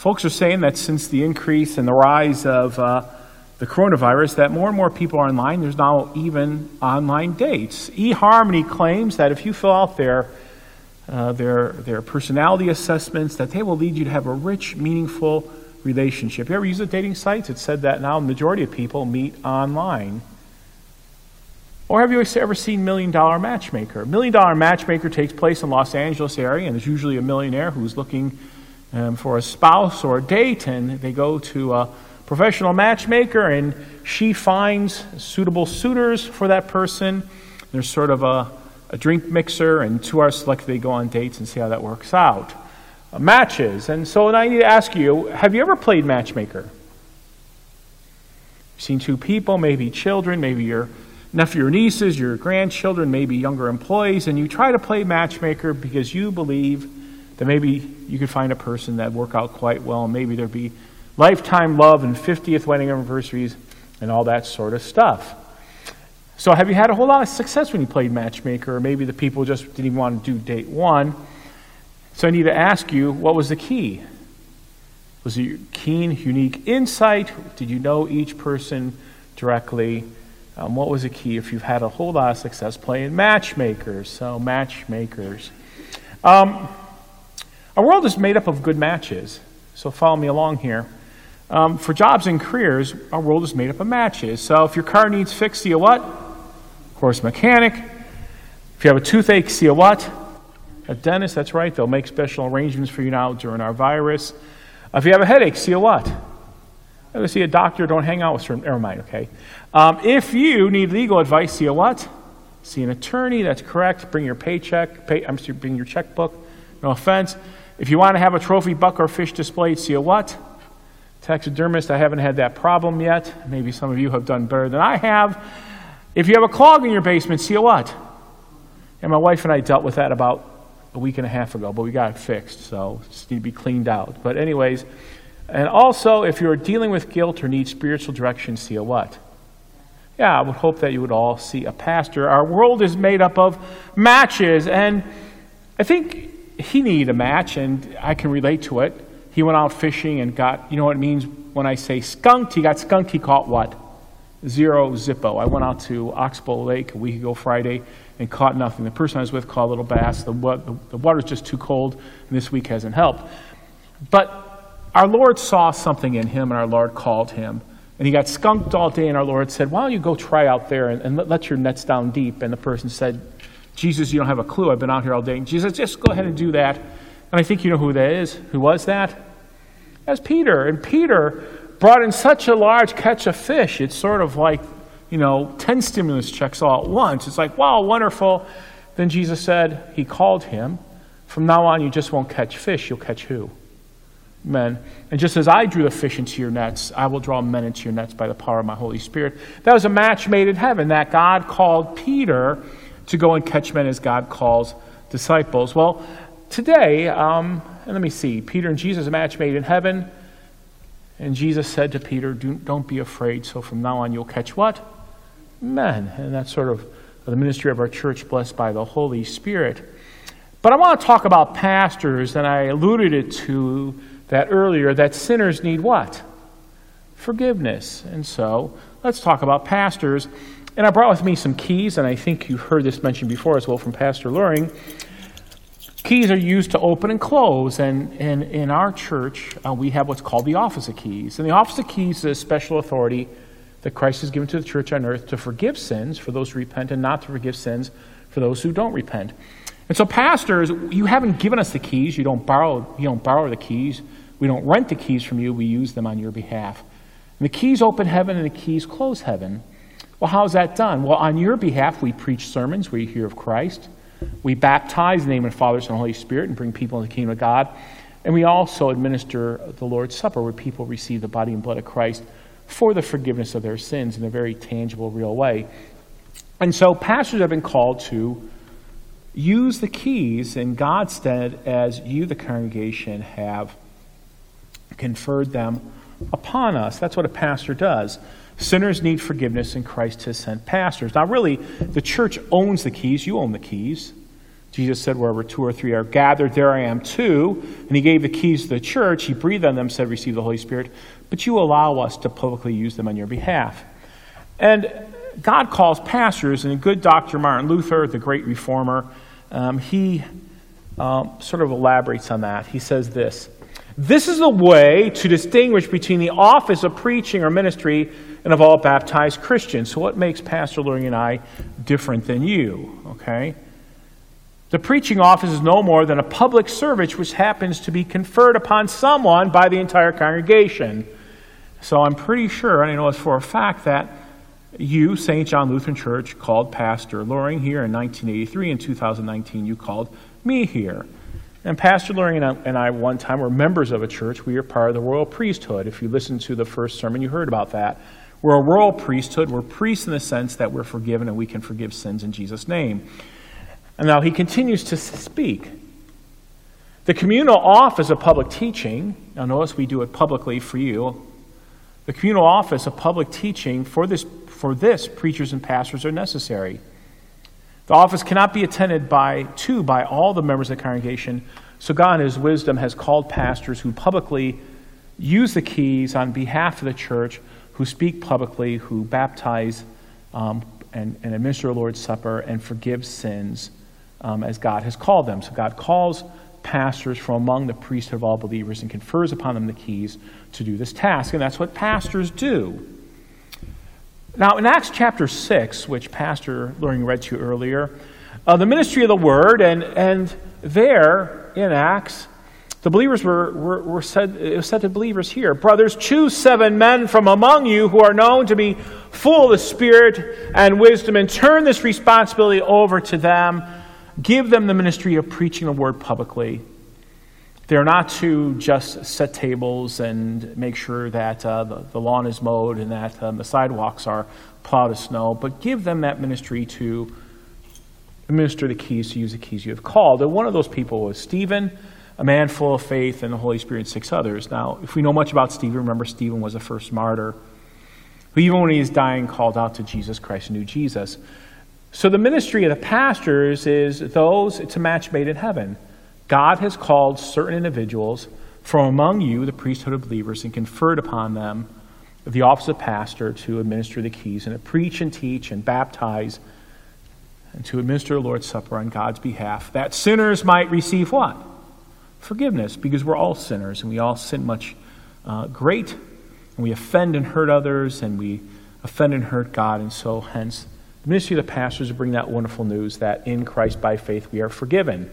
folks are saying that since the increase and the rise of uh, the coronavirus, that more and more people are online. There's now even online dates. eHarmony claims that if you fill out their uh, their, their personality assessments, that they will lead you to have a rich, meaningful relationship. You ever use the dating sites? It said that now the majority of people meet online. Or have you ever seen Million Dollar Matchmaker? Million Dollar Matchmaker takes place in Los Angeles area, and there's usually a millionaire who's looking um, for a spouse or a date, and they go to a professional matchmaker, and she finds suitable suitors for that person. There's sort of a a drink mixer, and two are selected. They go on dates and see how that works out. Uh, matches. And so I need to ask you have you ever played matchmaker? Seen two people, maybe children, maybe your nephew or nieces, your grandchildren, maybe younger employees, and you try to play matchmaker because you believe that maybe you could find a person that work out quite well, and maybe there'd be lifetime love and 50th wedding anniversaries and all that sort of stuff. So, have you had a whole lot of success when you played matchmaker, or maybe the people just didn't even want to do date one? So, I need to ask you what was the key? Was it your keen, unique insight? Did you know each person directly? Um, what was the key if you've had a whole lot of success playing matchmakers? So, matchmakers. Um, our world is made up of good matches. So, follow me along here. Um, for jobs and careers, our world is made up of matches. So, if your car needs fixed, see a what? course, mechanic. If you have a toothache, see a what? A dentist, that's right. They'll make special arrangements for you now during our virus. If you have a headache, see a what? Go see a doctor. Don't hang out with certain. Never mind. Okay. Um, if you need legal advice, see a what? See an attorney. That's correct. Bring your paycheck. Pay, I'm sorry, bring your checkbook. No offense. If you want to have a trophy buck or fish displayed, see a what? Taxidermist. I haven't had that problem yet. Maybe some of you have done better than I have. If you have a clog in your basement, see a what? And my wife and I dealt with that about a week and a half ago, but we got it fixed, so just need to be cleaned out. But anyways, and also if you're dealing with guilt or need spiritual direction, see a what? Yeah, I would hope that you would all see a pastor. Our world is made up of matches, and I think he needed a match, and I can relate to it. He went out fishing and got, you know what it means when I say skunked? He got skunked, he caught what? zero zippo. I went out to Oxbow Lake a week ago Friday and caught nothing. The person I was with caught a little bass. The, the, the water's just too cold, and this week hasn't helped. But our Lord saw something in him, and our Lord called him. And he got skunked all day, and our Lord said, Why don't you go try out there and, and let, let, your nets down deep? And the person said, Jesus, you don't have a clue. I've been out here all day. And Jesus, just go ahead and do that. And I think you know who that is. Who was that? That's Peter. And Peter brought in such a large catch of fish, it's sort of like, you know, 10 stimulus checks all at once. It's like, wow, wonderful. Then Jesus said, He called him, From now on, you just won't catch fish, you'll catch who? Men. And just as I drew the fish into your nets, I will draw men into your nets by the power of my Holy Spirit. That was a match made in heaven, that God called Peter to go and catch men as God calls disciples. Well, today, um, let me see, Peter and Jesus, a match made in heaven. And Jesus said to Peter, Don't be afraid. So from now on, you'll catch what? Men. And that's sort of the ministry of our church, blessed by the Holy Spirit. But I want to talk about pastors, and I alluded it to that earlier that sinners need what? Forgiveness. And so let's talk about pastors. And I brought with me some keys, and I think you've heard this mentioned before as well from Pastor Luring. Keys are used to open and close, and, and in our church, uh, we have what's called the Office of Keys. And the Office of Keys is a special authority that Christ has given to the church on earth to forgive sins for those who repent and not to forgive sins for those who don't repent. And so, pastors, you haven't given us the keys. You don't borrow, you don't borrow the keys. We don't rent the keys from you. We use them on your behalf. And the keys open heaven and the keys close heaven. Well, how's that done? Well, on your behalf, we preach sermons where you hear of Christ. We baptize in the name of the Father, Son, and Holy Spirit and bring people into the kingdom of God. And we also administer the Lord's Supper where people receive the body and blood of Christ for the forgiveness of their sins in a very tangible, real way. And so pastors have been called to use the keys in God's stead as you, the congregation, have conferred them upon us. That's what a pastor does. Sinners need forgiveness, and Christ has sent pastors. Now, really, the church owns the keys. You own the keys. Jesus said, Wherever two or three are gathered, there I am too. And he gave the keys to the church. He breathed on them, said, Receive the Holy Spirit. But you allow us to publicly use them on your behalf. And God calls pastors, and good Dr. Martin Luther, the great reformer, um, he um, sort of elaborates on that. He says this This is the way to distinguish between the office of preaching or ministry and of all baptized Christians. So, what makes Pastor Luring and I different than you? Okay? The preaching office is no more than a public service which happens to be conferred upon someone by the entire congregation. So I'm pretty sure, and I know it's for a fact, that you, St. John Lutheran Church, called Pastor Loring here in 1983. In 2019, you called me here. And Pastor Loring and I, one time, were members of a church. We are part of the royal priesthood. If you listened to the first sermon, you heard about that. We're a royal priesthood. We're priests in the sense that we're forgiven and we can forgive sins in Jesus' name. And now he continues to speak. The communal office of public teaching, now notice we do it publicly for you. The communal office of public teaching for this, for this preachers and pastors are necessary. The office cannot be attended by to by all the members of the congregation, so God in his wisdom has called pastors who publicly use the keys on behalf of the church, who speak publicly, who baptize um, and, and administer the Lord's Supper and forgive sins um, as God has called them. So God calls pastors from among the priesthood of all believers and confers upon them the keys to do this task. And that's what pastors do. Now, in Acts chapter 6, which Pastor Loring read to you earlier, uh, the ministry of the word, and, and there in Acts, the believers were, were, were, said, it was said to believers here, Brothers, choose seven men from among you who are known to be full of the Spirit and wisdom, and turn this responsibility over to them Give them the ministry of preaching the word publicly. They're not to just set tables and make sure that uh, the, the, lawn is mowed and that um, the sidewalks are plowed with snow, but give them that ministry to administer the keys, to use the keys you have called. And one of those people was Stephen, a man full of faith and the Holy Spirit, six others. Now, if we know much about Stephen, remember Stephen was the first martyr who, even when he was dying, called out to Jesus Christ and knew Jesus. So the ministry of the pastors is those, it's a match made in heaven. God has called certain individuals from among you, the priesthood of believers, and conferred upon them the office of pastor to administer the keys and to preach and teach and baptize and to administer the Lord's Supper on God's behalf, that sinners might receive what? Forgiveness, because we're all sinners and we all sin much uh, great, and we offend and hurt others, and we offend and hurt God, and so hence the ministry of the pastors to bring that wonderful news that in Christ by faith we are forgiven.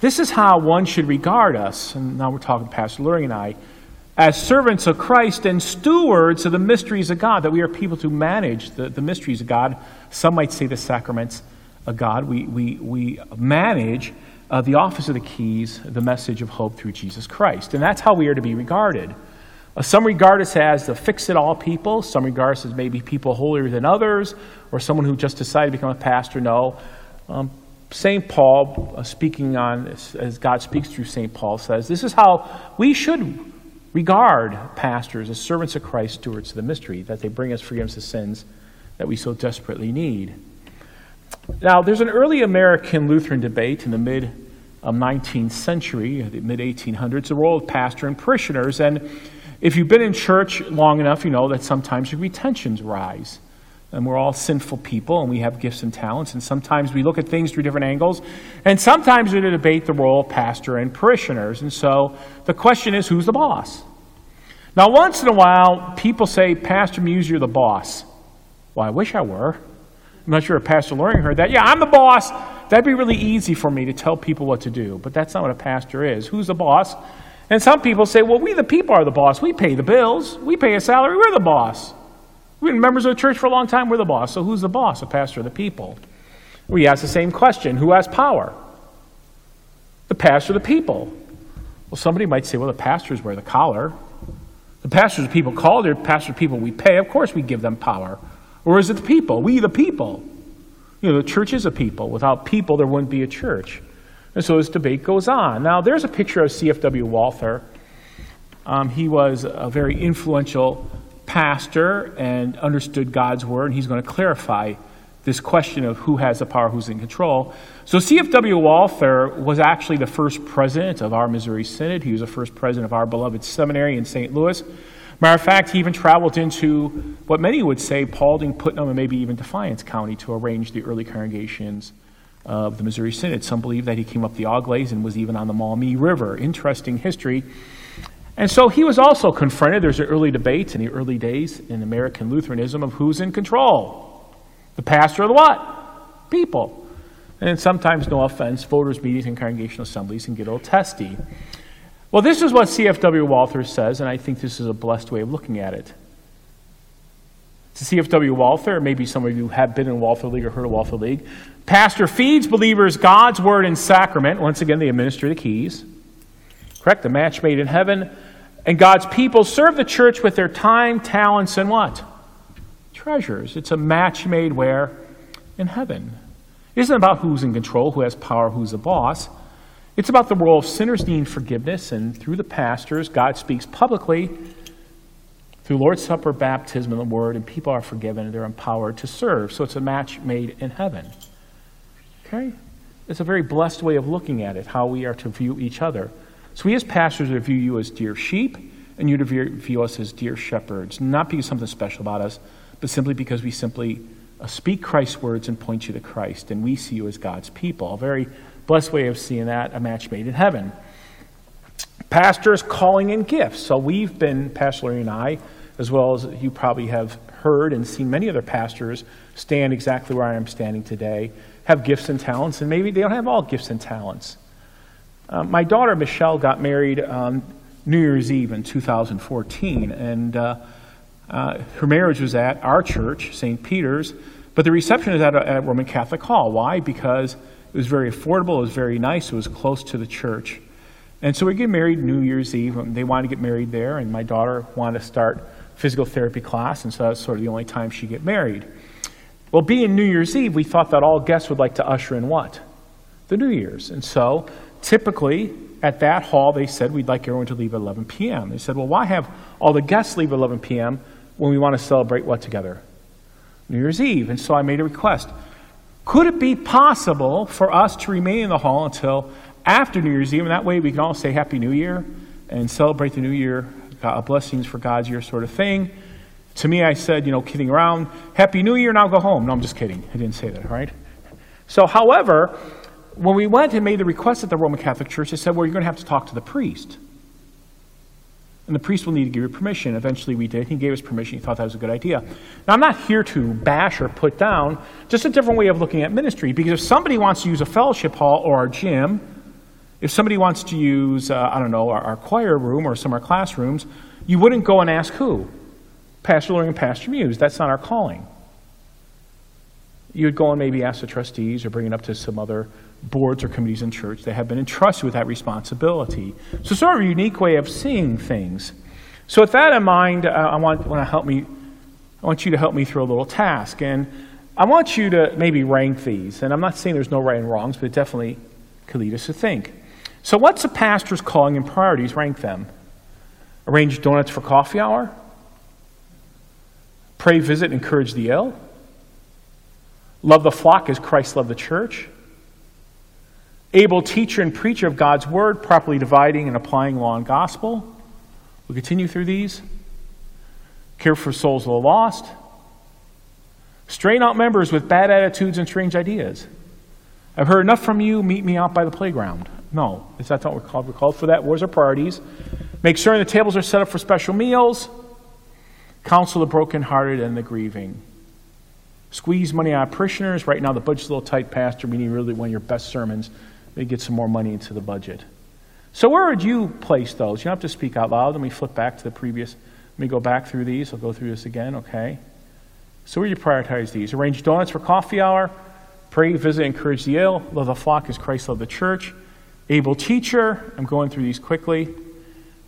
This is how one should regard us, and now we're talking Pastor Luring and I, as servants of Christ and stewards of the mysteries of God, that we are people to manage the, the mysteries of God. Some might say the sacraments of God. We, we, we manage uh, the office of the keys, the message of hope through Jesus Christ. And that's how we are to be regarded. Uh, some regard us as the fix it all people. Some regard us as maybe people holier than others, or someone who just decided to become a pastor. No. Um, St. Paul, uh, speaking on, as God speaks through St. Paul, says this is how we should regard pastors as servants of Christ, stewards of the mystery, that they bring us forgiveness of sins that we so desperately need. Now, there's an early American Lutheran debate in the mid um, 19th century, the mid 1800s, the role of pastor and parishioners. And if you've been in church long enough, you know that sometimes your tensions rise. And we're all sinful people, and we have gifts and talents, and sometimes we look at things through different angles, and sometimes we debate the role of pastor and parishioners. And so the question is who's the boss? Now, once in a while, people say, Pastor Muse, you're the boss. Well, I wish I were. I'm not sure if Pastor Loring heard that. Yeah, I'm the boss. That'd be really easy for me to tell people what to do, but that's not what a pastor is. Who's the boss? And some people say, well, we the people are the boss. We pay the bills. We pay a salary. We're the boss. We've been members of the church for a long time. We're the boss. So who's the boss? The pastor of the people. We ask the same question Who has power? The pastor of the people. Well, somebody might say, well, the pastors wear the collar. The pastors of people called, they're pastor people we pay. Of course we give them power. Or is it the people? We the people. You know, the church is a people. Without people, there wouldn't be a church. And so this debate goes on. Now, there's a picture of C.F.W. Walther. Um, he was a very influential pastor and understood God's word, and he's going to clarify this question of who has the power, who's in control. So C.F.W. Walther was actually the first president of our Missouri Synod. He was the first president of our beloved seminary in St. Louis. Matter of fact, he even traveled into what many would say Paulding, Putnam, and maybe even Defiance County to arrange the early congregations of the Missouri Synod. Some believe that he came up the Auglaize and was even on the Maumee River. Interesting history. And so he was also confronted. There's an early debate in the early days in American Lutheranism of who's in control. The pastor or the what? People. And sometimes, no offense, voters' meetings and congregational assemblies can get a little testy. Well, this is what C.F.W. Walther says, and I think this is a blessed way of looking at it. To C.F.W. Walther, maybe some of you have been in Walther League or heard of Walther League. Pastor feeds believers God's word and sacrament. Once again, they administer the keys. Correct? The match made in heaven. And God's people serve the church with their time, talents, and what? treasures. It's a match made where? In heaven. It isn't about who's in control, who has power, who's the boss. It's about the role of sinners needing forgiveness, and through the pastors, God speaks publicly through Lord's Supper, baptism, and the Word, and people are forgiven and they're empowered to serve. So it's a match made in heaven. Okay? It's a very blessed way of looking at it, how we are to view each other. So we as pastors view you as dear sheep, and you to view us as dear shepherds, not because something special about us, but simply because we simply uh, speak Christ's words and point you to Christ, and we see you as God's people. A very blessed way of seeing that, a match made in heaven. Pastors calling in gifts. So we've been, Pastor Larry and I, as well as you probably have heard and seen many other pastors stand exactly where I am standing today, have gifts and talents, and maybe they don't have all gifts and talents. Uh, my daughter Michelle got married on New Year's Eve in 2014, and uh, uh, her marriage was at our church, St. Peter's, but the reception is at a, at Roman Catholic Hall. Why? Because it was very affordable, it was very nice, it was close to the church. And so we get married New Year's Eve. Um, they wanted to get married there, and my daughter wanted to start physical therapy class, and so that's sort of the only time she'd get married. Well, being New Year's Eve, we thought that all guests would like to usher in what? The New Year's. And so typically at that hall, they said we'd like everyone to leave at 11 p.m. They said, well, why have all the guests leave at 11 p.m when we want to celebrate what together? New Year's Eve. And so I made a request. Could it be possible for us to remain in the hall until after New Year's Eve? And that way we can all say Happy New Year and celebrate the New Year, God, blessings for God's year sort of thing. To me, I said, you know, kidding around, Happy New Year, now go home. No, I'm just kidding. I didn't say that, right? So, however, when we went and made the request at the Roman Catholic Church, they said, well, you're going to have to talk to the priest. And the priest will need to give you permission. Eventually we did. He gave us permission. He thought that was a good idea. Now, I'm not here to bash or put down, just a different way of looking at ministry. Because if somebody wants to use a fellowship hall or our gym, if somebody wants to use, uh, I don't know, our, our, choir room or some of our classrooms, you wouldn't go and ask who? Pastor Loring and Pastor Muse. That's not our calling. You would go and maybe ask the trustees or bring it up to some other boards or committees in church that have been entrusted with that responsibility. So, sort of a unique way of seeing things. So, with that in mind, uh, I want, want to help me. I want you to help me through a little task, and I want you to maybe rank these. And I'm not saying there's no right and wrongs, but it definitely could lead us to think. So, what's a pastor's calling and priorities? Rank them. Arrange donuts for coffee hour. Pray, visit, encourage the ill. Love the flock as Christ loved the church able teacher and preacher of God's word, properly dividing and applying law and gospel. We'll continue through these. Care for souls of the lost. Strain out members with bad attitudes and strange ideas. I've heard enough from you, meet me out by the playground. No, that not what we're called? We're called for that. Where's our priorities? Make sure the tables are set up for special meals. Counsel the brokenhearted and the grieving. Squeeze money out of parishioners. Right now, the budget's a little tight, Pastor. We need really one of your best sermons maybe get some more money into the budget. So, where would you place those? You don't have to speak out loud. Let me flip back to the previous. Let me go back through these. I'll go through this again, okay? So, where do you prioritize these? Arrange donuts for coffee hour, pray, visit, encourage the ill, love the flock as Christ loved the church, able teacher. I'm going through these quickly.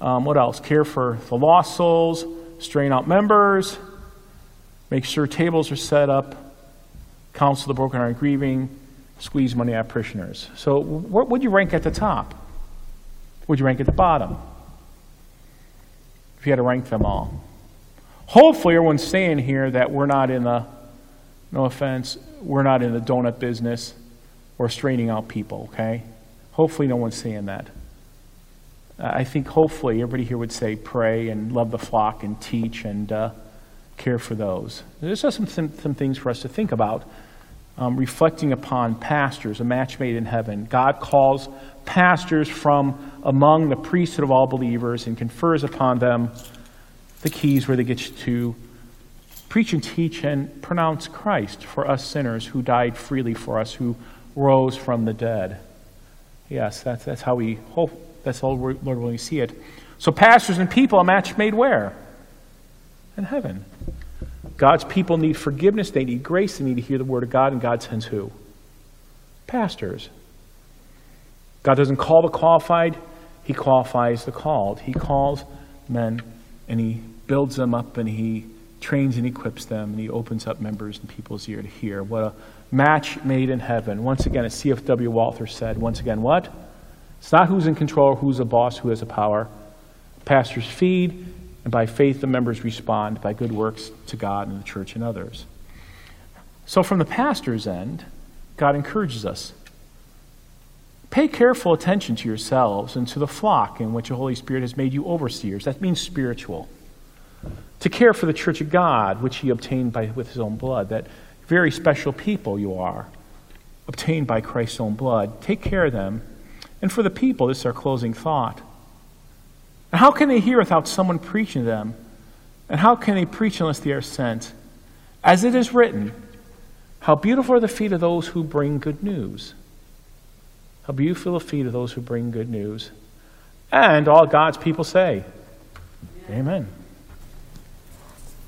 Um, what else? Care for the lost souls, strain out members, make sure tables are set up, counsel the broken hearted grieving, squeeze money out of parishioners. So, what would you rank at the top? Would you rank at the bottom? If you had to rank them all. Hopefully, everyone's saying here that we're not in the no offense, we're not in the donut business or straining out people, okay? Hopefully, no one's saying that. I think hopefully everybody here would say pray and love the flock and teach and uh, care for those. There's just some, some, some things for us to think about. Um, reflecting upon pastors, a match made in heaven. God calls pastors from among the priesthood of all believers and confers upon them the keys where they get to preach and teach and pronounce Christ for us sinners who died freely for us, who rose from the dead. Yes, that's, that's how we hope, that's how Lord willing see it. So, pastors and people, a match made where? In heaven. God's people need forgiveness, they need grace, they need to hear the word of God, and God sends who? Pastors. God doesn't call the qualified, He qualifies the called. He calls men and He builds them up and He trains and equips them and He opens up members and people's ear to hear. What a match made in heaven. Once again, as C.F.W. Walther said, once again, what? It's not who's in control, who's the boss, who has the power. Pastors feed, and by faith, the members respond by good works to God and the church and others. So, from the pastor's end, God encourages us. Pay careful attention to yourselves and to the flock in which the Holy Spirit has made you overseers. That means spiritual. To care for the church of God, which He obtained by, with His own blood. That very special people you are, obtained by Christ's own blood. Take care of them. And for the people, this is our closing thought. And how can they hear without someone preaching to them? And how can they preach unless they are sent? As it is written, How beautiful are the feet of those who bring good news. How beautiful are the feet of those who bring good news. And all God's people say, Amen. Amen.